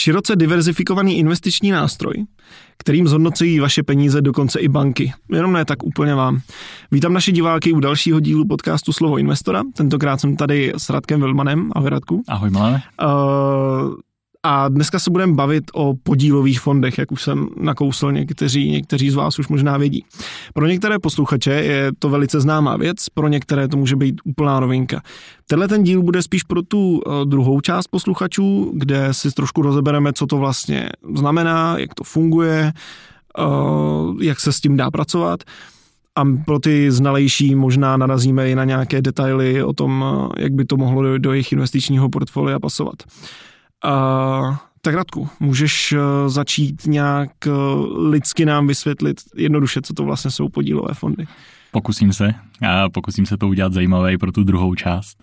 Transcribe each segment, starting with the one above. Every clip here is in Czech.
široce diverzifikovaný investiční nástroj, kterým zhodnocují vaše peníze dokonce i banky. Jenom ne tak úplně vám. Vítám naše diváky u dalšího dílu podcastu Slovo investora. Tentokrát jsem tady s Radkem Vilmanem. Ahoj Radku. Ahoj Malé. Uh, a dneska se budeme bavit o podílových fondech, jak už jsem nakousl, někteří, někteří z vás už možná vědí. Pro některé posluchače je to velice známá věc, pro některé to může být úplná novinka. Tenhle ten díl bude spíš pro tu eh, druhou část posluchačů, kde si trošku rozebereme, co to vlastně znamená, jak to funguje, eh, jak se s tím dá pracovat. A pro ty znalejší možná narazíme i na nějaké detaily o tom, eh, jak by to mohlo do, do jejich investičního portfolia pasovat. Tak Radku, můžeš uh, začít nějak uh, lidsky nám vysvětlit jednoduše, co to vlastně jsou podílové fondy? Pokusím se. A pokusím se to udělat zajímavé pro tu druhou část.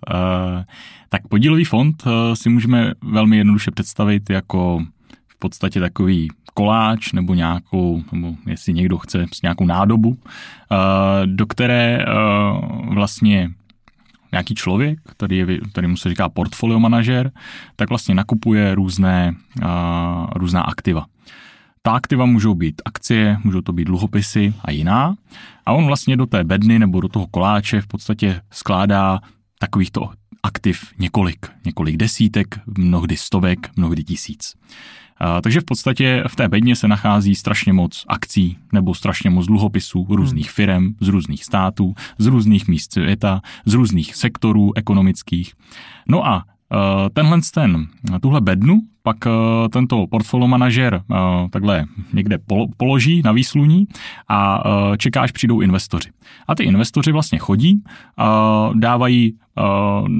Tak podílový fond uh, si můžeme velmi jednoduše představit jako v podstatě takový koláč nebo nějakou, nebo jestli někdo chce, nějakou nádobu, do které vlastně nějaký člověk, který, je, který mu se říká portfolio manažer, tak vlastně nakupuje různé, uh, různá aktiva. Ta aktiva můžou být akcie, můžou to být dluhopisy a jiná. A on vlastně do té bedny nebo do toho koláče v podstatě skládá takovýchto aktiv několik, několik desítek, mnohdy stovek, mnohdy tisíc. Takže v podstatě v té bedně se nachází strašně moc akcí nebo strašně moc dluhopisů různých hmm. firm z různých států, z různých míst světa, z různých sektorů ekonomických. No a tenhle ten, tuhle bednu pak eh, tento portfolio manažer eh, takhle někde položí na výsluní a čeká, až přijdou investoři. A ty investoři vlastně chodí, dávají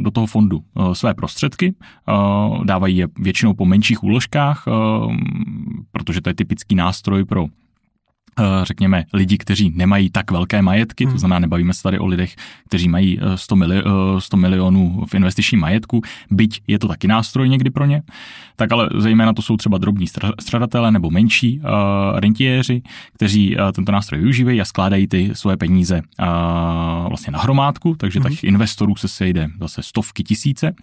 do toho fondu své prostředky, dávají je většinou po menších úložkách, protože to je typický nástroj pro Eh, řekněme, lidi, kteří nemají tak velké majetky, to hmm. znamená, nebavíme se tady o lidech, kteří mají 100, eh, mili, 100 eh, milionů v investičním majetku, byť je to taky nástroj někdy pro ně, tak ale zejména to jsou třeba drobní stradatelé nebo menší uh, rentiéři, kteří uh, tento nástroj využívají a skládají ty svoje peníze uh, vlastně na hromádku, takže hmm. těch investorů se sejde zase stovky tisíce.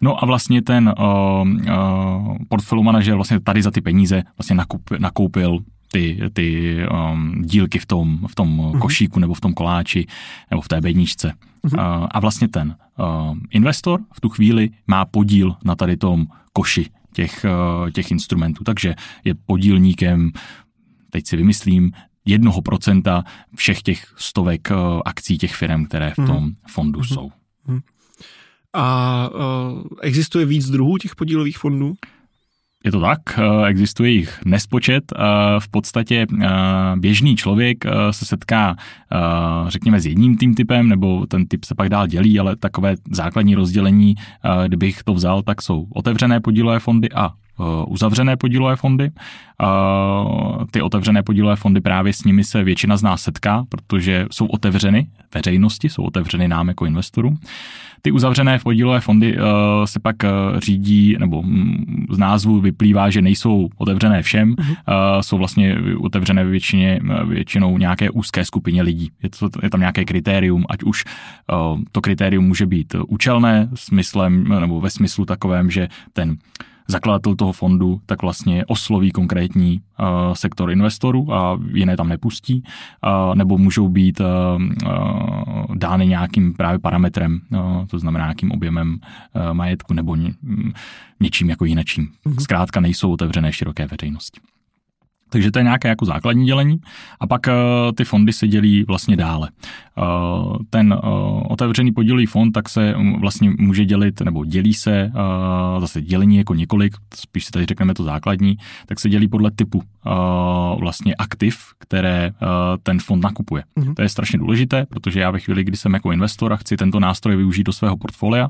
No a vlastně ten uh, uh, portfolio manažer vlastně tady za ty peníze vlastně nakup, nakoupil ty, ty um, dílky v tom, v tom uh-huh. košíku nebo v tom koláči nebo v té bedničce. Uh-huh. Uh, a vlastně ten uh, investor v tu chvíli má podíl na tady tom koši těch, uh, těch instrumentů, takže je podílníkem, teď si vymyslím, jednoho procenta všech těch stovek uh, akcí těch firm, které v tom uh-huh. fondu uh-huh. jsou. A uh, existuje víc druhů těch podílových fondů? Je to tak, eh, existuje jich nespočet. Eh, v podstatě eh, běžný člověk se setká, řekněme, s jedním tým typem, nebo ten typ se pak dál dělí, ale takové základní rozdělení, kdybych to vzal, tak jsou otevřené podílové fondy a uzavřené podílové fondy. Ty otevřené podílové fondy právě s nimi se většina z nás setká, protože jsou otevřeny veřejnosti, jsou otevřeny nám jako investorům. Ty uzavřené podílové fondy uh, se pak uh, řídí, nebo um, z názvu vyplývá, že nejsou otevřené všem, uh-huh. uh, jsou vlastně otevřené většině, většinou nějaké úzké skupině lidí. Je, to, je tam nějaké kritérium, ať už uh, to kritérium může být účelné smyslem, nebo ve smyslu takovém, že ten zakladatel toho fondu tak vlastně osloví konkrétní uh, sektor investorů a jiné tam nepustí, uh, nebo můžou být uh, uh, dány nějakým právě parametrem, uh, to znamená nějakým objemem uh, majetku nebo ně, něčím jako jinečím. Mm-hmm. Zkrátka nejsou otevřené široké veřejnosti. Takže to je nějaké jako základní dělení. A pak uh, ty fondy se dělí vlastně dále. Uh, ten uh, otevřený podílový fond tak se um, vlastně může dělit, nebo dělí se, zase dělení jako několik, spíš si tady řekneme to základní, tak se dělí podle typu vlastně aktiv, které ten fond nakupuje. Mm-hmm. To je strašně důležité, protože já ve chvíli, kdy jsem jako investor a chci tento nástroj využít do svého portfolia,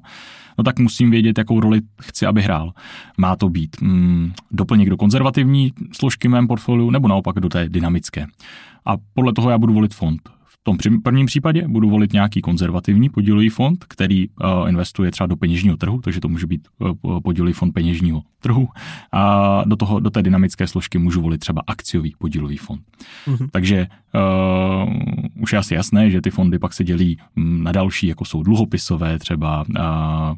no tak musím vědět, jakou roli chci, aby hrál. Má to být mm, doplněk do konzervativní složky mém portfoliu nebo naopak do té dynamické. A podle toho já budu volit fond tom prvním případě budu volit nějaký konzervativní podílový fond, který uh, investuje třeba do peněžního trhu, takže to může být uh, podílový fond peněžního trhu. A do, toho, do té dynamické složky můžu volit třeba akciový podílový fond. Mm-hmm. Takže uh, už je asi jasné, že ty fondy pak se dělí mm, na další, jako jsou dluhopisové, třeba uh,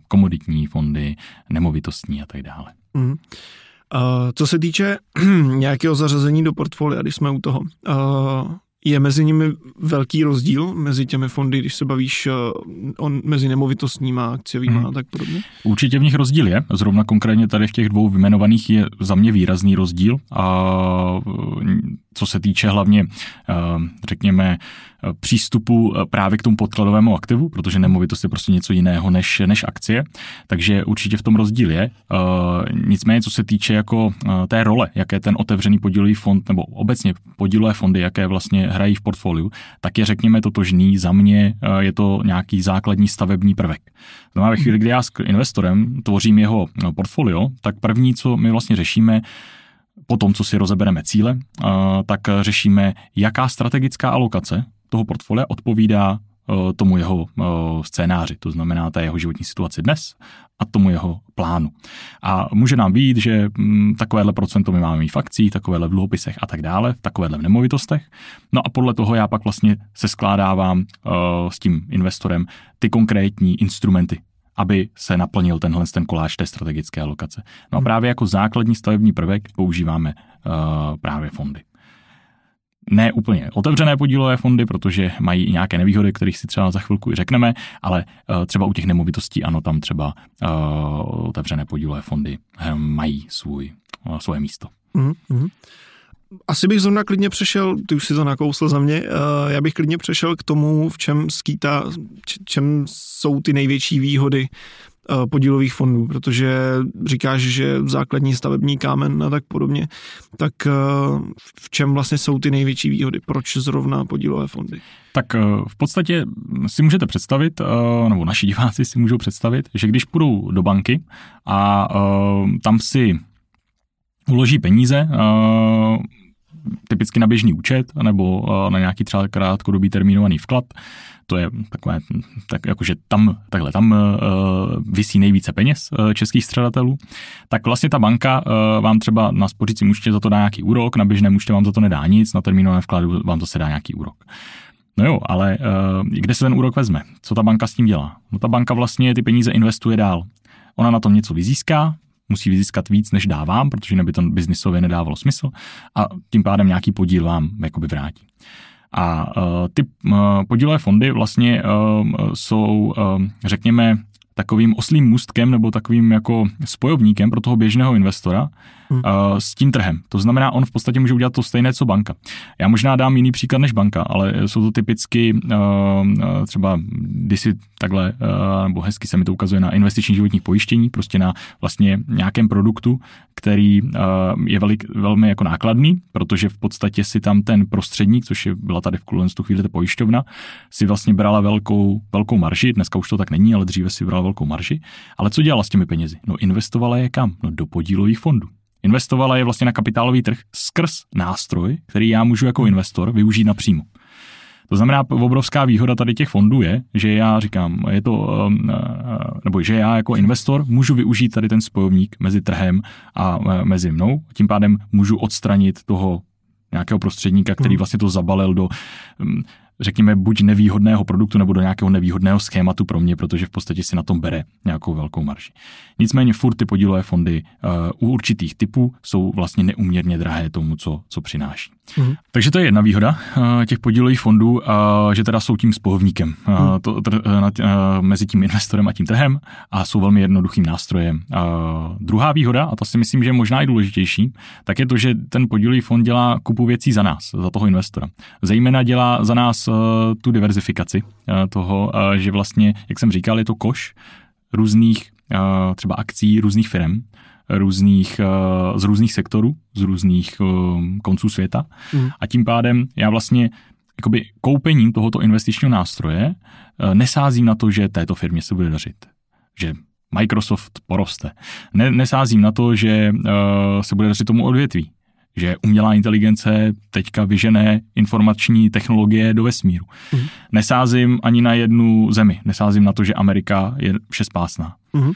komoditní fondy, nemovitostní a tak dále. Mm-hmm. co se týče nějakého zařazení do portfolia, když jsme u toho, je mezi nimi velký rozdíl mezi těmi fondy, když se bavíš uh, on, mezi nemovitostníma, akciovými hmm. a tak podobně? Určitě v nich rozdíl je. Zrovna konkrétně tady v těch dvou vyjmenovaných je za mě výrazný rozdíl. A co se týče hlavně, uh, řekněme, přístupu právě k tomu podkladovému aktivu, protože nemovitost je prostě něco jiného než, než akcie, takže určitě v tom rozdíl je. Nicméně, co se týče jako té role, jaké ten otevřený podílový fond, nebo obecně podílové fondy, jaké vlastně hrají v portfoliu, tak je řekněme totožný. Za mě eh, je to nějaký základní stavební prvek. Znamená, ve chvíli, kdy já s investorem tvořím jeho eh, portfolio, tak první, co my vlastně řešíme, po tom, co si rozebereme cíle, eh, tak řešíme, jaká strategická alokace toho portfolia odpovídá tomu jeho eh, scénáři, to znamená té jeho životní situaci dnes a tomu jeho plánu. A může nám být, že mm, takovéhle procento my máme mít v akcích, takovéhle v dluhopisech a tak dále, v takovéhle v nemovitostech. No a podle toho já pak vlastně se skládávám uh, s tím investorem ty konkrétní instrumenty, aby se naplnil tenhle ten koláč té strategické alokace. No a hmm. právě jako základní stavební prvek používáme uh, právě fondy ne úplně otevřené podílové fondy, protože mají i nějaké nevýhody, kterých si třeba za chvilku řekneme, ale uh, třeba u těch nemovitostí, ano, tam třeba uh, otevřené podílové fondy uh, mají svůj, uh, svoje místo. Mm-hmm. Asi bych zrovna klidně přešel, ty už si to nakousl za mě, já bych klidně přešel k tomu, v čem skýtá, čem jsou ty největší výhody Eh, podílových fondů, protože říkáš, že základní stavební kámen a tak podobně, tak eh, v čem vlastně jsou ty největší výhody? Proč zrovna podílové fondy? Tak eh, v podstatě si můžete představit, nebo naši diváci si můžou představit, že když půjdou do banky a tam si uloží peníze, typicky na běžný účet nebo na nějaký třeba krátkodobý termínovaný vklad, to je takové, tak jakože tam, takhle, tam uh, vysí nejvíce peněz uh, českých středatelů, tak vlastně ta banka uh, vám třeba na spořícím účtě za to dá nějaký úrok, na běžném účtě vám za to nedá nic, na termínovém vkladu vám zase dá nějaký úrok. No jo, ale kde se ten úrok vezme? Co ta banka s tím dělá? No ta banka vlastně ty peníze investuje dál. Ona na tom něco vyzíská, musí vyzískat víc, než dávám, protože neby to biznisově nedávalo smysl a tím pádem nějaký podíl vám jakoby vrátí. A uh, ty uh, podílové fondy vlastně uh, jsou, řekněme, takovým oslým můstkem nebo takovým jako spojovníkem pro toho běžného investora hmm. uh, s tím trhem. To znamená, on v podstatě může udělat to stejné, co banka. Já možná dám jiný příklad než banka, ale jsou to typicky uh, třeba, když si takhle, uh, nebo hezky se mi to ukazuje na investiční životních pojištění, prostě na vlastně nějakém produktu, který je velik, velmi jako nákladný, protože v podstatě si tam ten prostředník, což je, byla tady v tu chvíli ta pojišťovna, si vlastně brala velkou, velkou marži, dneska už to tak není, ale dříve si brala velkou marži. Ale co dělala s těmi penězi? No investovala je kam? No do podílových fondů. Investovala je vlastně na kapitálový trh skrz nástroj, který já můžu jako investor využít napřímo. To znamená, obrovská výhoda tady těch fondů je, že já říkám, je to, um, uh, nebo že já jako investor můžu využít tady ten spojovník mezi trhem a uh, mezi mnou, tím pádem můžu odstranit toho nějakého prostředníka, který hmm. vlastně to zabalil do um, řekněme, buď nevýhodného produktu nebo do nějakého nevýhodného schématu pro mě, protože v podstatě si na tom bere nějakou velkou marži. Nicméně furt ty podílové fondy uh, u určitých typů jsou vlastně neuměrně drahé tomu, co, co přináší. Mm-hmm. Takže to je jedna výhoda uh, těch podílových fondů, uh, že teda jsou tím spohovníkem uh, mm. to, tr, mezi tím investorem a tím trhem a jsou velmi jednoduchým nástrojem. Uh, druhá výhoda, a to si myslím, že je možná i důležitější, tak je to, že ten podílový fond dělá kupu věcí za nás, za toho investora. Zejména dělá za nás uh, tu diverzifikaci uh, toho, uh, že vlastně, jak jsem říkal, je to koš různých třeba akcí různých firm, různých, z různých sektorů, z různých konců světa. Mm. A tím pádem já vlastně jakoby koupením tohoto investičního nástroje nesázím na to, že této firmě se bude dařit. Že Microsoft poroste. Ne, nesázím na to, že uh, se bude dařit tomu odvětví že umělá inteligence teďka vyžené informační technologie do vesmíru. Mm. Nesázím ani na jednu zemi. Nesázím na to, že Amerika je všespásná. Mm.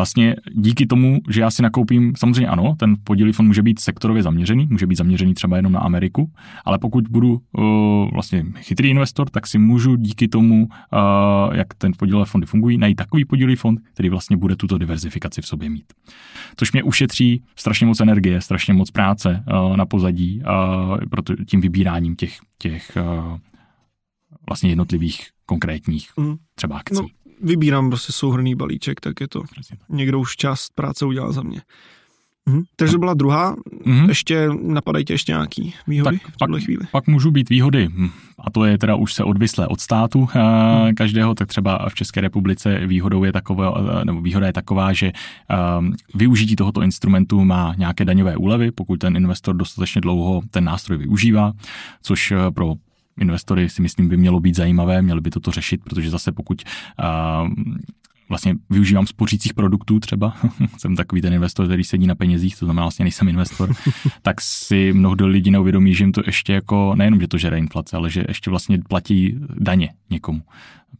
Vlastně díky tomu, že já si nakoupím, samozřejmě ano, ten podílový fond může být sektorově zaměřený, může být zaměřený třeba jenom na Ameriku, ale pokud budu uh, vlastně chytrý investor, tak si můžu díky tomu, uh, jak ten podílové fondy fungují, najít takový podílový fond, který vlastně bude tuto diverzifikaci v sobě mít. Což mě ušetří strašně moc energie, strašně moc práce uh, na pozadí uh, proto tím vybíráním těch, těch uh, vlastně jednotlivých konkrétních mm. třeba akcí. No, vybírám prostě souhrný balíček, tak je to někdo už část práce udělal za mě. Mhm. Takže to byla druhá. Mhm. Ještě napadají tě ještě nějaký výhody tak v tuhle pak, chvíli? Pak můžou být výhody, hm, a to je teda už se odvislé od státu hmm. každého, tak třeba v České republice výhodou je taková, nebo výhoda je taková, že um, využití tohoto instrumentu má nějaké daňové úlevy, pokud ten investor dostatečně dlouho ten nástroj využívá, což eh, pro investory si myslím by mělo být zajímavé, měli by toto řešit, protože zase pokud uh, vlastně využívám spořících produktů třeba, jsem takový ten investor, který sedí na penězích, to znamená vlastně nejsem investor, tak si mnohdy lidi neuvědomí, že jim to ještě jako, nejenom, že to žere inflace, ale že ještě vlastně platí daně někomu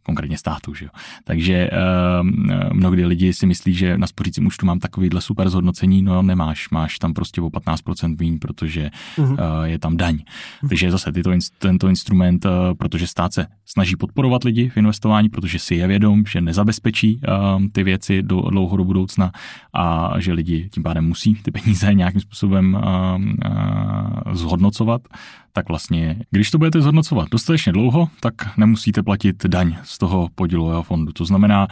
konkrétně státu. Že jo. Takže uh, mnohdy lidi si myslí, že na spořícím účtu mám takovýhle super zhodnocení, no nemáš, máš tam prostě o 15% míň, protože uh-huh. uh, je tam daň. Uh-huh. Takže zase tyto, tento instrument, uh, protože stát se snaží podporovat lidi v investování, protože si je vědom, že nezabezpečí uh, ty věci do dlouho do budoucna a že lidi tím pádem musí ty peníze nějakým způsobem uh, zhodnocovat, tak vlastně, když to budete zhodnocovat dostatečně dlouho, tak nemusíte platit daň z toho podílového fondu. To znamená,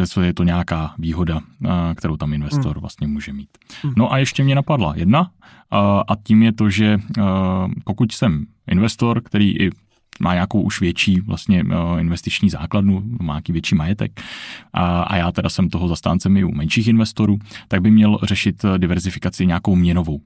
eh, že je to nějaká výhoda, eh, kterou tam investor hmm. vlastně může mít. Hmm. No a ještě mě napadla jedna, a tím je to, že eh, pokud jsem investor, který i má nějakou už větší vlastně investiční základnu, má nějaký větší majetek a, a já teda jsem toho zastáncem i u menších investorů, tak by měl řešit diverzifikaci nějakou měnovou.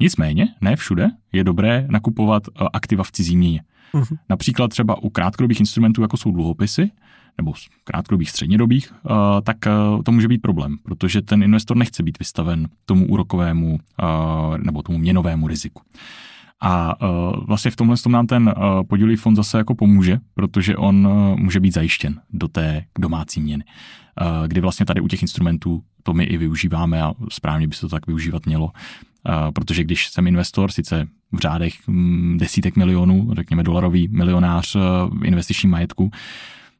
Nicméně, ne všude je dobré nakupovat aktiva v cizí měně. Uh-huh. Například třeba u krátkodobých instrumentů, jako jsou dluhopisy, nebo krátkodobých střednědobých, uh, tak uh, to může být problém, protože ten investor nechce být vystaven tomu úrokovému nebo tomu měnovému riziku. A vlastně v tomhle tom nám ten podílový fond zase jako pomůže, protože on může být zajištěn do té domácí měny. Kdy vlastně tady u těch instrumentů to my i využíváme a správně by se to tak využívat mělo, protože když jsem investor, sice v řádech mm, desítek milionů, řekněme dolarový milionář e, investiční majetku,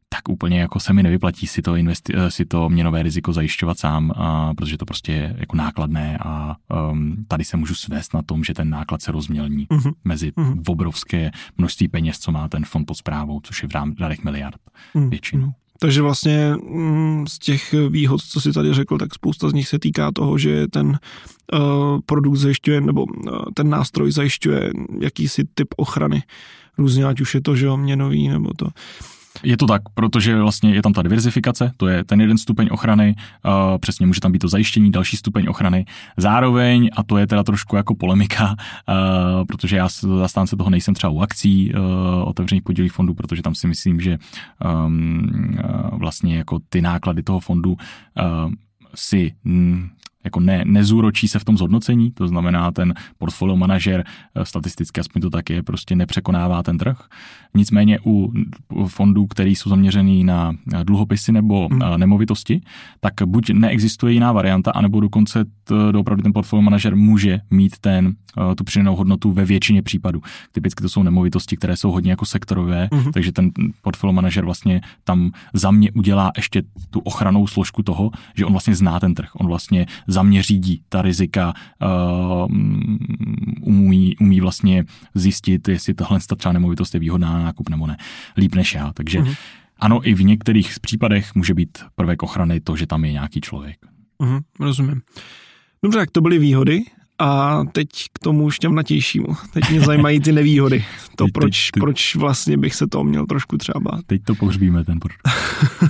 tak úplně jako se mi nevyplatí si to, investi- e, si to měnové riziko zajišťovat sám, a, protože to prostě je jako nákladné a um, tady se můžu svést na tom, že ten náklad se rozmělní uh-huh. mezi uh-huh. obrovské množství peněz, co má ten fond pod zprávou, což je v řádech miliard uh-huh. většinou. Takže vlastně mm, z těch výhod, co si tady řekl, tak spousta z nich se týká toho, že ten uh, produkt zajišťuje, nebo uh, ten nástroj zajišťuje jakýsi typ ochrany. Různě, ať už je to, že jo, měnový, nebo to. Je to tak, protože vlastně je tam ta diverzifikace, to je ten jeden stupeň ochrany, uh, přesně může tam být to zajištění, další stupeň ochrany. Zároveň, a to je teda trošku jako polemika, uh, protože já zastánce toho nejsem třeba u akcí uh, otevřených podílových fondů, protože tam si myslím, že um, uh, vlastně jako ty náklady toho fondu uh, si mm, jako ne, nezúročí se v tom zhodnocení, to znamená ten portfolio manažer, statisticky aspoň to tak je, prostě nepřekonává ten trh. Nicméně u fondů, které jsou zaměřený na dluhopisy nebo hmm. nemovitosti, tak buď neexistuje jiná varianta, anebo dokonce to, opravdu ten portfolio manažer může mít ten, eh, tu přidanou hodnotu ve většině případů. Typicky to jsou nemovitosti, které jsou hodně jako sektorové, hmm. takže ten portfolio manažer vlastně tam za mě udělá ještě tu ochranou složku toho, že on vlastně zná ten trh. On vlastně za mě řídí ta rizika, uh, umí, umí vlastně zjistit, jestli tahle třeba nemovitost je výhodná na nákup nebo ne. Líp než já. Takže uh-huh. ano, i v některých případech může být prvek ochrany to, že tam je nějaký člověk. Uh-huh, rozumím. Dobře, tak to byly výhody. A teď k tomu šťavnatějšímu. Teď mě zajímají ty nevýhody. To, teď, proč, teď, proč vlastně bych se toho měl trošku třeba bát. Teď to pohřbíme, ten produkt.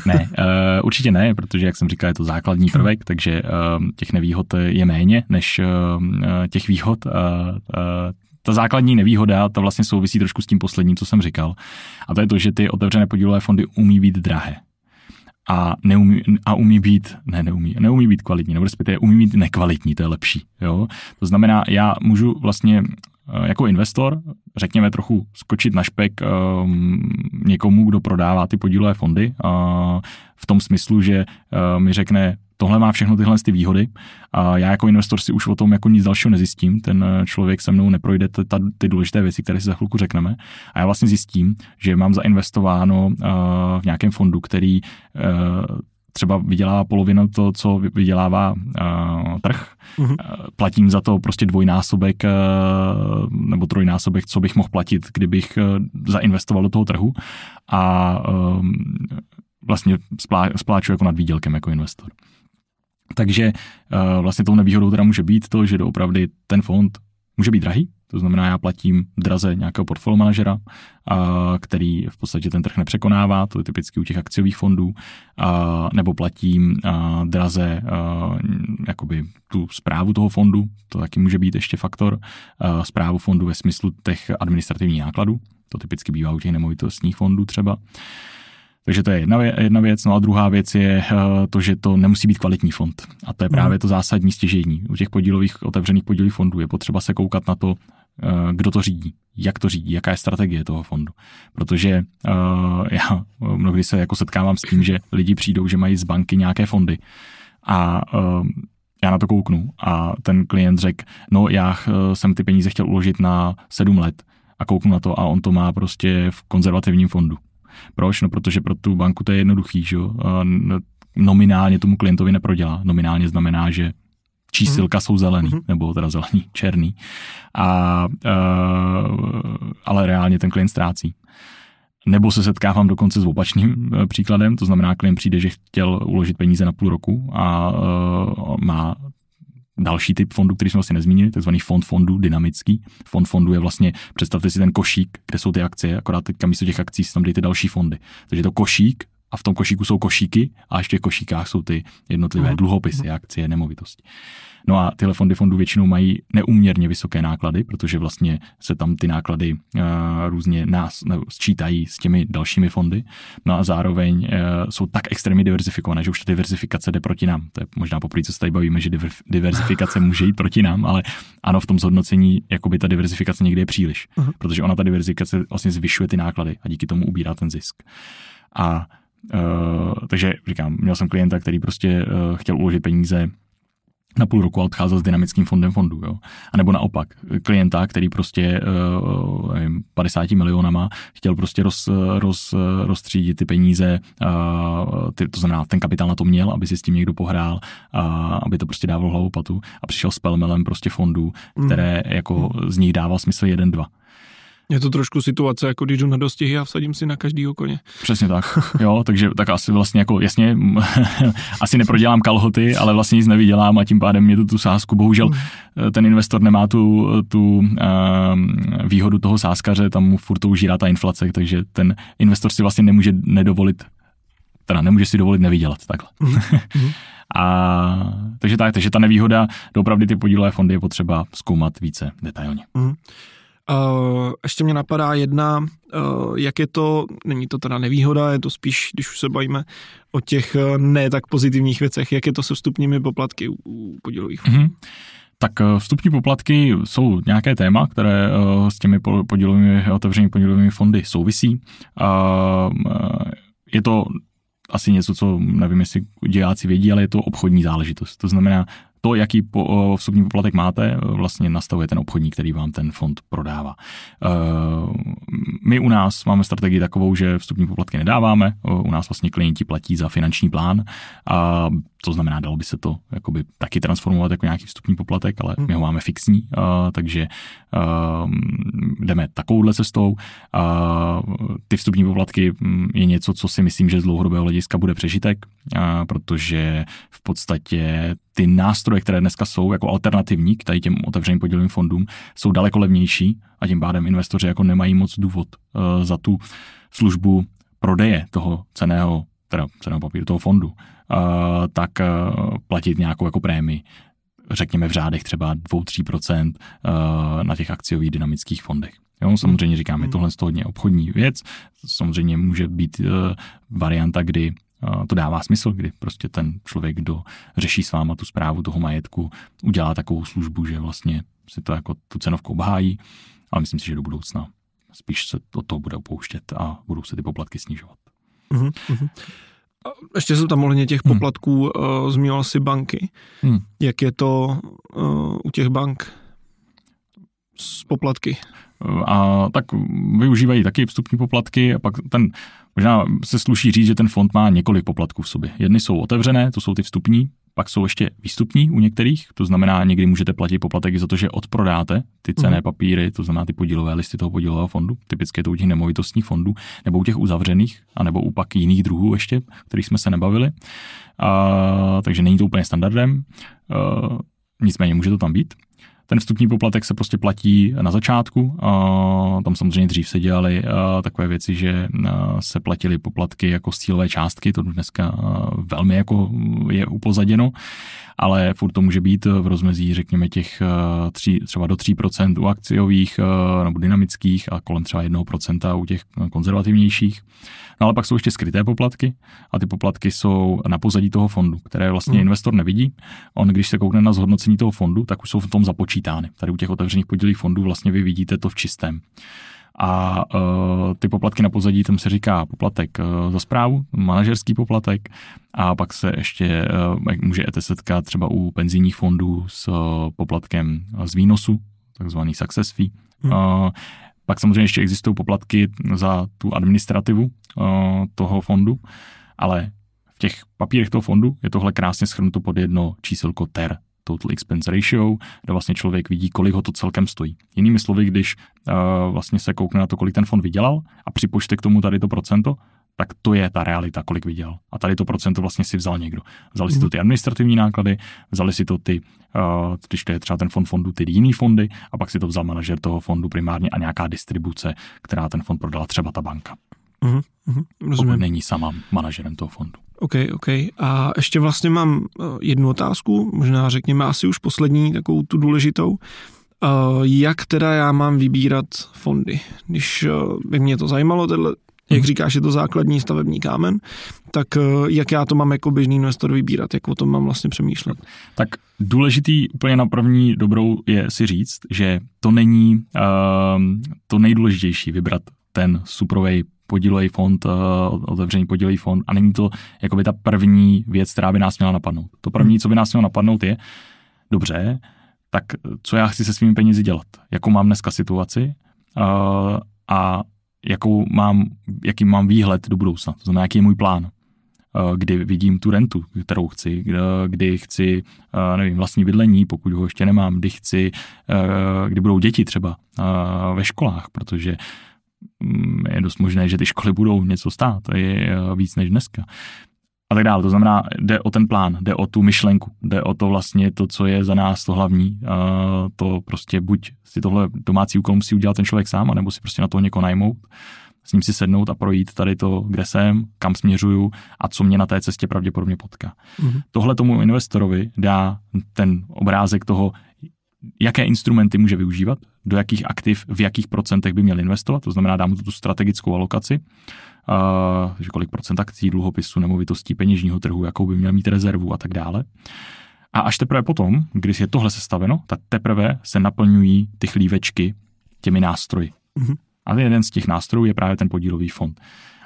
ne, uh, určitě ne, protože, jak jsem říkal, je to základní prvek, takže uh, těch nevýhod je méně než uh, těch výhod. Uh, uh, ta základní nevýhoda, ta vlastně souvisí trošku s tím posledním, co jsem říkal. A to je to, že ty otevřené podílové fondy umí být drahé a, neumí, a umí být, ne, neumí, neumí být kvalitní, nebo respektive umí být nekvalitní, to je lepší. Jo? To znamená, já můžu vlastně jako investor, řekněme trochu skočit na špek um, někomu, kdo prodává ty podílové fondy, uh, v tom smyslu, že uh, mi řekne, tohle má všechno tyhle ty výhody a já jako investor si už o tom jako nic dalšího nezjistím, ten člověk se mnou neprojde ty, ty důležité věci, které si za chvilku řekneme a já vlastně zjistím, že mám zainvestováno uh, v nějakém fondu, který uh, třeba vydělává polovinu to, co vydělává uh, trh. Mm-hmm. Platím za to prostě dvojnásobek uh, nebo trojnásobek, co bych mohl platit, kdybych uh, zainvestoval do toho trhu a uh, vlastně splá, spláču jako nad výdělkem jako investor. Takže uh, vlastně tou nevýhodou teda může být to, že doopravdy ten fond může být drahý, to znamená, já platím draze nějakého portfolio manažera, který v podstatě ten trh nepřekonává, to je typicky u těch akciových fondů, nebo platím draze jakoby tu zprávu toho fondu, to taky může být ještě faktor, zprávu fondu ve smyslu těch administrativních nákladů, to typicky bývá u těch nemovitostních fondů třeba. Takže to je jedna, jedna věc. No a druhá věc je eh, to, že to nemusí být kvalitní fond. A to je právě mhm. to zásadní stěžení. U těch podílových, otevřených podílových fondů je potřeba se koukat na to, eh, kdo to řídí, jak to řídí, jaká je strategie toho fondu. Protože uh, já mnohdy se jako setkávám s tím, že lidi přijdou, že mají z banky nějaké fondy a uh, já na to kouknu a ten klient řekl, no já jsem ty peníze chtěl uložit na sedm let a kouknu na to a on to má prostě v konzervativním fondu. Proč? No protože pro tu banku to je jednoduchý, že jo? Nominálně tomu klientovi neprodělá. Nominálně znamená, že čísilka mm. jsou zelený, mm. nebo teda zelený, černý. A, uh, ale reálně ten klient ztrácí. Nebo se setkávám dokonce s opačným e, příkladem, to znamená, klient přijde, že chtěl uložit peníze na půl roku a uh, má další typ fondu, který jsme vlastně nezmínili, takzvaný fond fondu dynamický. Fond fondu je vlastně, představte si ten košík, kde jsou ty akcie, akorát teďka místo těch akcí si tam dejte další fondy. Takže to košík a v tom košíku jsou košíky a ještě v košíkách jsou ty jednotlivé mhm. dluhopisy, mhm. akcie, nemovitosti. No a tyhle fondy fondů většinou mají neuměrně vysoké náklady, protože vlastně se tam ty náklady uh, různě nás ne, sčítají s těmi dalšími fondy. No a zároveň uh, jsou tak extrémně diverzifikované, že už ta diverzifikace jde proti nám. To je možná poprvé, co se tady bavíme, že diverzifikace může jít proti nám, ale ano, v tom zhodnocení jakoby ta diverzifikace někdy je příliš, uh-huh. protože ona ta diverzifikace vlastně zvyšuje ty náklady a díky tomu ubírá ten zisk. A Uh, takže říkám, měl jsem klienta, který prostě uh, chtěl uložit peníze na půl roku a odcházel s dynamickým fondem fondu. Jo? A nebo naopak, klienta, který prostě uh, nevím, 50 milionama chtěl prostě roz, roz, rozstřídit ty peníze, uh, ty, to znamená, ten kapitál na to měl, aby si s tím někdo pohrál, uh, aby to prostě dával hlavu patu a přišel s pelmelem prostě fondů, mm. které jako mm. z nich dával smysl jeden, dva. Je to trošku situace, jako když jdu na dostihy a vsadím si na každýho koně. Přesně tak. Jo, takže tak asi vlastně jako jasně, asi neprodělám kalhoty, ale vlastně nic nevydělám a tím pádem mě tu, tu sázku. Bohužel hmm. ten investor nemá tu, tu uh, výhodu toho sázkaře, tam mu furt to užírá ta inflace, takže ten investor si vlastně nemůže nedovolit, teda nemůže si dovolit nevydělat takhle. Hmm. a, takže tak, takže ta nevýhoda, doopravdy ty podílové fondy je potřeba zkoumat více detailně. Hmm. Uh, ještě mě napadá jedna, uh, jak je to, není to teda nevýhoda, je to spíš, když už se bavíme o těch uh, ne tak pozitivních věcech, jak je to se vstupními poplatky u, u podílových. Mm-hmm. Tak vstupní poplatky jsou nějaké téma, které s těmi podílovými, otevřenými podílovými fondy souvisí. Je to asi něco, co nevím, jestli diváci vědí, ale je to obchodní záležitost. To znamená, to, jaký po, vstupní poplatek máte, vlastně nastavuje ten obchodník, který vám ten fond prodává. My u nás máme strategii takovou, že vstupní poplatky nedáváme, u nás vlastně klienti platí za finanční plán a to znamená, dalo by se to jakoby taky transformovat jako nějaký vstupní poplatek, ale my ho máme fixní, takže jdeme takovouhle cestou. Ty vstupní poplatky je něco, co si myslím, že z dlouhodobého hlediska bude přežitek, protože v podstatě ty nástroje, které dneska jsou jako alternativní k tady těm otevřeným podílovým fondům, jsou daleko levnější a tím pádem investoři jako nemají moc důvod uh, za tu službu prodeje toho ceného, teda ceného papíru, toho fondu, uh, tak uh, platit nějakou jako prémii řekněme v řádech třeba 2-3% na těch akciových dynamických fondech. Jo, samozřejmě říkáme, hmm. tohle je hodně obchodní věc, samozřejmě může být varianta, kdy to dává smysl, kdy prostě ten člověk, kdo řeší s váma tu zprávu toho majetku, udělá takovou službu, že vlastně si to jako tu cenovku obhájí, ale myslím si, že do budoucna spíš se do toho bude opouštět a budou se ty poplatky snižovat. Uh-huh. Ještě jsem tam ohledně těch hmm. poplatků uh, zmínil si banky. Hmm. Jak je to uh, u těch bank s poplatky? A tak využívají taky vstupní poplatky a pak ten, možná se sluší říct, že ten fond má několik poplatků v sobě. Jedny jsou otevřené, to jsou ty vstupní, pak jsou ještě výstupní u některých, to znamená, někdy můžete platit poplatek za to, že odprodáte ty cené mm. papíry, to znamená ty podílové listy toho podílového fondu, typicky je to u těch nemovitostních fondů, nebo u těch uzavřených, anebo u pak jiných druhů ještě, kterých jsme se nebavili. A, takže není to úplně standardem, a, nicméně může to tam být. Ten vstupní poplatek se prostě platí na začátku. Tam samozřejmě dřív se dělaly takové věci, že se platily poplatky jako z cílové částky, to dneska velmi jako je upozaděno, ale furt to může být v rozmezí, řekněme, těch tři, třeba do 3% u akciových nebo dynamických a kolem třeba 1% u těch konzervativnějších. No ale pak jsou ještě skryté poplatky a ty poplatky jsou na pozadí toho fondu, které vlastně hmm. investor nevidí. On, když se koukne na zhodnocení toho fondu, tak už jsou v tom započítány. Tady u těch otevřených podílých fondů vlastně vy vidíte to v čistém. A uh, ty poplatky na pozadí, tam se říká poplatek uh, za zprávu, manažerský poplatek, a pak se ještě uh, můžete setkat třeba u penzijních fondů s uh, poplatkem z výnosu, takzvaný success fee. Hmm. Uh, pak samozřejmě ještě existují poplatky za tu administrativu uh, toho fondu, ale v těch papírech toho fondu je tohle krásně schrnuto pod jedno číselko TER, Total Expense Ratio, kde vlastně člověk vidí, kolik ho to celkem stojí. Jinými slovy, když uh, vlastně se koukne na to, kolik ten fond vydělal a připočte k tomu tady to procento, tak to je ta realita, kolik vydělal. A tady to procento vlastně si vzal někdo. Vzali si to mhm. ty administrativní náklady, vzali si to ty, uh, když to je třeba ten fond fondu, ty jiný fondy, a pak si to vzal manažer toho fondu primárně a nějaká distribuce, která ten fond prodala, třeba ta banka. Uh-huh, rozumím. Pokud není sama manažerem toho fondu. OK, OK. A ještě vlastně mám eh, jednu otázku, možná řekněme asi už poslední, takovou tu důležitou. Uh, jak teda já mám vybírat fondy? Když uh, by mě to zajímalo, tenhle, jak říkáš, je to základní stavební kámen, tak eh, jak já to mám jako běžný investor vybírat, jak o tom mám vlastně přemýšlet? Tak důležitý úplně na první dobrou je si říct, že to není uh, to nejdůležitější vybrat ten suprovej podílový fond, uh, otevřený podílový fond a není to jakoby ta první věc, která by nás měla napadnout. To první, hmm. co by nás mělo napadnout je, dobře, tak co já chci se svými penězi dělat? Jakou mám dneska situaci? Uh, a jakou mám, jaký mám výhled do budoucna, to znamená, jaký je můj plán, eh, kdy vidím tu rentu, kterou chci, kdy chci, eh, nevím, vlastní bydlení, pokud ho ještě nemám, kdy chci, eh, kdy budou děti třeba ve školách, protože je dost možné, že ty školy budou něco stát, to je víc než dneska a tak dále. To znamená, jde o ten plán, jde o tu myšlenku, jde o to vlastně to, co je za nás to hlavní. A to prostě buď si tohle domácí úkol musí udělat ten člověk sám, anebo si prostě na to někoho najmout, s ním si sednout a projít tady to, kde jsem, kam směřuju a co mě na té cestě pravděpodobně potká. Mm-hmm. Tohle tomu investorovi dá ten obrázek toho, jaké instrumenty může využívat, do jakých aktiv, v jakých procentech by měl investovat, to znamená, dá mu tu strategickou alokaci uh, že kolik procent akcí, dluhopisů, nemovitostí, peněžního trhu, jakou by měl mít rezervu a tak dále. A až teprve potom, když je tohle sestaveno, tak teprve se naplňují ty chlívečky těmi nástroji. Mm-hmm. A jeden z těch nástrojů je právě ten podílový fond.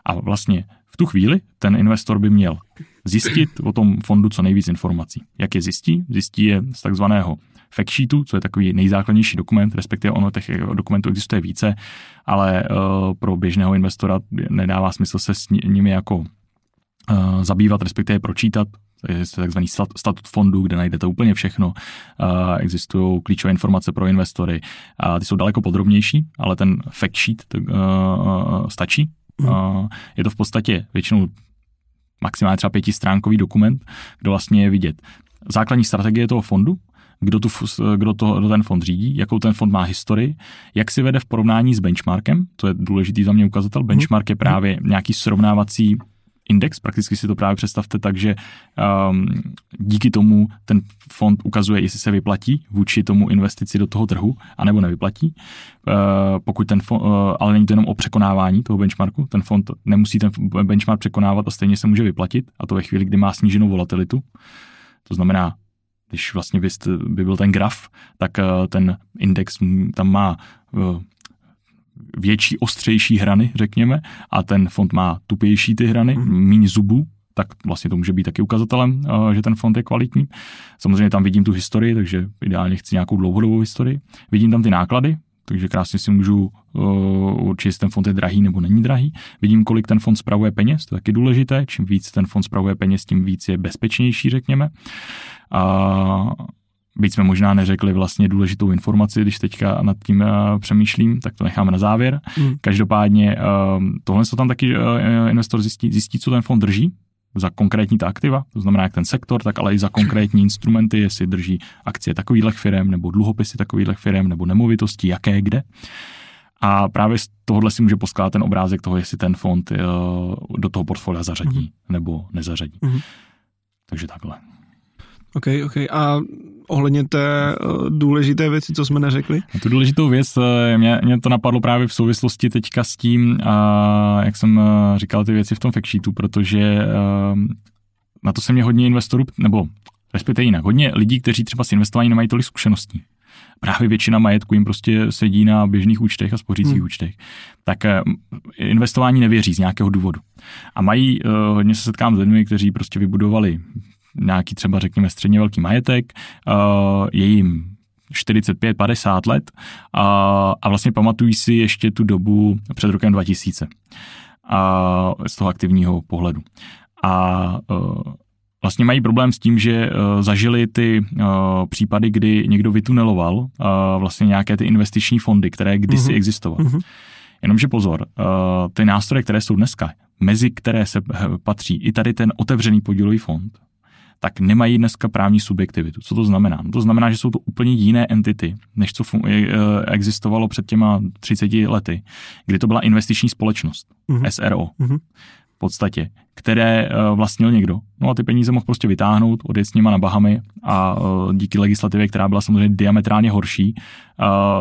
A vlastně v tu chvíli ten investor by měl zjistit o tom fondu co nejvíc informací. Jak je zjistí? Zjistí je z takzvaného fact sheetu, co je takový nejzákladnější dokument, respektive ono těch dokumentů existuje více, ale uh, pro běžného investora nedává smysl se s nimi jako uh, zabývat, respektive pročítat, je takzvaný statut fondu, kde najdete úplně všechno. Uh, existují klíčové informace pro investory. Ty jsou daleko podrobnější, ale ten fact sheet uh, stačí. Uh, je to v podstatě většinou maximálně třeba pětistránkový dokument, kde vlastně je vidět základní strategie toho fondu, kdo, tu, kdo, to, kdo ten fond řídí, jakou ten fond má historii, jak si vede v porovnání s benchmarkem, to je důležitý za mě ukazatel. Benchmark je právě nějaký srovnávací index, prakticky si to právě představte tak, že um, díky tomu ten fond ukazuje, jestli se vyplatí vůči tomu investici do toho trhu, anebo nevyplatí. Uh, pokud ten fond, uh, ale není to jenom o překonávání toho benchmarku, ten fond nemusí ten benchmark překonávat a stejně se může vyplatit, a to ve chvíli, kdy má sníženou volatilitu. To znamená, když vlastně by, by byl ten graf, tak eh, ten index tam má eh, větší, ostřejší hrany, řekněme, a ten fond má tupější ty hrany, mm. méně zubů, tak vlastně to může být taky ukazatelem, eh, že ten fond je kvalitní. Samozřejmě tam vidím tu historii, takže ideálně chci nějakou dlouhodobou historii. Vidím tam ty náklady, takže krásně si můžu určit, jestli ten fond je drahý nebo není drahý. Vidím, kolik ten fond spravuje peněz, to je taky důležité. Čím víc ten fond spravuje peněz, tím víc je bezpečnější, řekněme. A Byť jsme možná neřekli vlastně důležitou informaci, když teďka nad tím uh, přemýšlím, tak to necháme na závěr. Mm. Každopádně uh, tohle se tam taky uh, investor zjistí, zjistí, co ten fond drží, za konkrétní ta aktiva, to znamená jak ten sektor, tak ale i za konkrétní instrumenty, jestli drží akcie takových firm, nebo dluhopisy takových firm, nebo nemovitosti, jaké, kde. A právě z tohohle si může poskládat ten obrázek toho, jestli ten fond do toho portfolia zařadí mm-hmm. nebo nezařadí. Mm-hmm. Takže takhle. OK, OK. A ohledně té uh, důležité věci, co jsme neřekli? A tu důležitou věc, eh, mě, mě to napadlo právě v souvislosti teďka s tím, uh, jak jsem uh, říkal ty věci v tom factsheetu, protože uh, na to se mě hodně investorů, nebo respektive jinak, hodně lidí, kteří třeba s investováním nemají tolik zkušeností. Právě většina majetku jim prostě sedí na běžných účtech a spořících hmm. účtech. Tak investování nevěří z nějakého důvodu. A mají, hodně se setkám s lidmi, kteří prostě vybudovali nějaký třeba řekněme středně velký majetek, uh, je jim 45-50 let a, a vlastně pamatují si ještě tu dobu před rokem 2000 a, z toho aktivního pohledu. A uh, vlastně mají problém s tím, že uh, zažili ty případy, kdy někdo vytuneloval vlastně nějaké ty investiční fondy, které kdysi mm-hmm. existovaly. Mm-hmm. Jenomže pozor, ty nástroje, které jsou dneska, mezi které se patří i tady ten otevřený podílový fond, tak nemají dneska právní subjektivitu. Co to znamená? No to znamená, že jsou to úplně jiné entity, než co e, existovalo před těma 30 lety, kdy to byla investiční společnost, mm-hmm. SRO. Mm-hmm v podstatě, které uh, vlastnil někdo. No a ty peníze mohl prostě vytáhnout, odjet s nima na Bahamy a uh, díky legislativě, která byla samozřejmě diametrálně horší,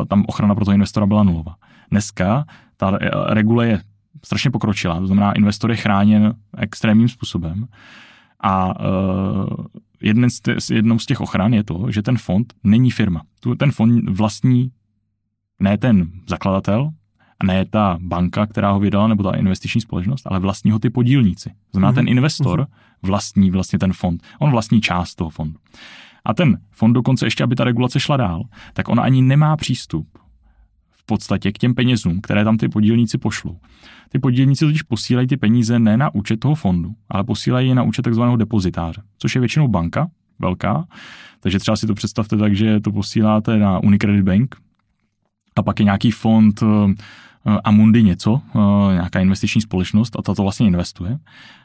tam ochrana pro toho investora byla nulová. Dneska ta regule je strašně pokročilá, to znamená, investor je chráněn extrémním způsobem. A uh, jeden z jednou z těch ochran je to, že ten fond není firma. Tu, ten fond vlastní ne ten zakladatel, a ne ta banka, která ho vydala, nebo ta investiční společnost, ale vlastní ho ty podílníci. Znamená, mm-hmm. ten investor mhm. vlastní vlastně ten fond. On vlastní část toho fondu. A ten fond dokonce ještě, aby ta regulace šla dál, tak on ani nemá přístup podstatě k těm penězům, které tam ty podílníci pošlou. Ty podílníci totiž posílají ty peníze ne na účet toho fondu, ale posílají je na účet takzvaného depozitáře, což je většinou banka velká. Takže třeba si to představte tak, že to posíláte na Unicredit Bank a pak je nějaký fond Amundi něco, eh, nějaká investiční společnost a ta to vlastně investuje,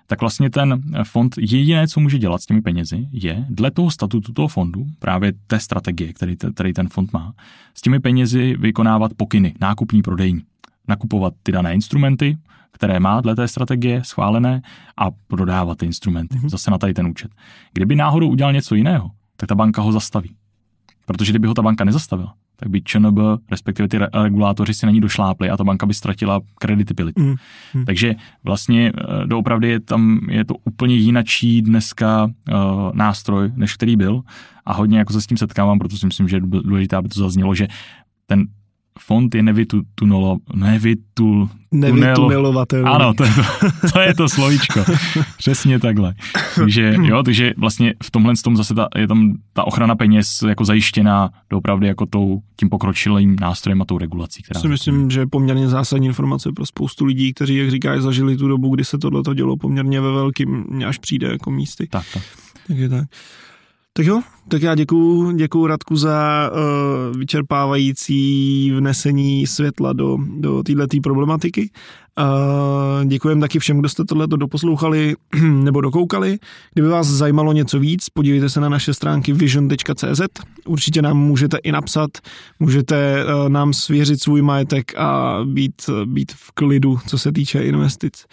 tak vlastně ten fond jediné, co může dělat s těmi penězi, je dle toho statutu toho fondu, právě té strategie, který, který ten fond má, s těmi penězi vykonávat pokyny, nákupní, prodejní nakupovat ty dané instrumenty, které má dle té strategie schválené a prodávat ty instrumenty mm-hmm. zase na tady ten účet. Kdyby náhodou udělal něco jiného, tak ta banka ho zastaví. Protože kdyby ho ta banka nezastavila, tak by ČNB, respektive ty regulátoři si na ní došlápli a ta banka by ztratila kreditibilitu. Mm, mm. Takže vlastně eh, doopravdy je tam je to úplně jinačí dneska uh, nástroj, než který byl a hodně jako se s tím setkávám, proto si myslím, že je důležité, aby to zaznělo, že ten fond je nevytunelo, nevytul, Nevytunelovatelný. Ano, to je to, to, je to slovíčko. Přesně takhle. Takže, jo, takže vlastně v tomhle tom zase ta, je tam ta ochrana peněz jako zajištěná opravdu jako tou, tím pokročilým nástrojem a tou regulací. Která si myslím, že je poměrně zásadní informace pro spoustu lidí, kteří, jak říkáš, zažili tu dobu, kdy se tohle dělo poměrně ve velkým, až přijde jako místy. Tak, tak. Takže tak. Tak jo, tak já děkuju, děkuju Radku za uh, vyčerpávající vnesení světla do, do této problematiky. Uh, děkujem taky všem, kdo jste tohleto doposlouchali nebo dokoukali. Kdyby vás zajímalo něco víc, podívejte se na naše stránky vision.cz. Určitě nám můžete i napsat, můžete uh, nám svěřit svůj majetek a být, být v klidu, co se týče investic.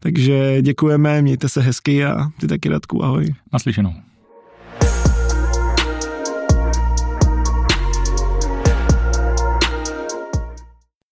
Takže děkujeme, mějte se hezky a ty taky Radku, ahoj. Naslyšenou.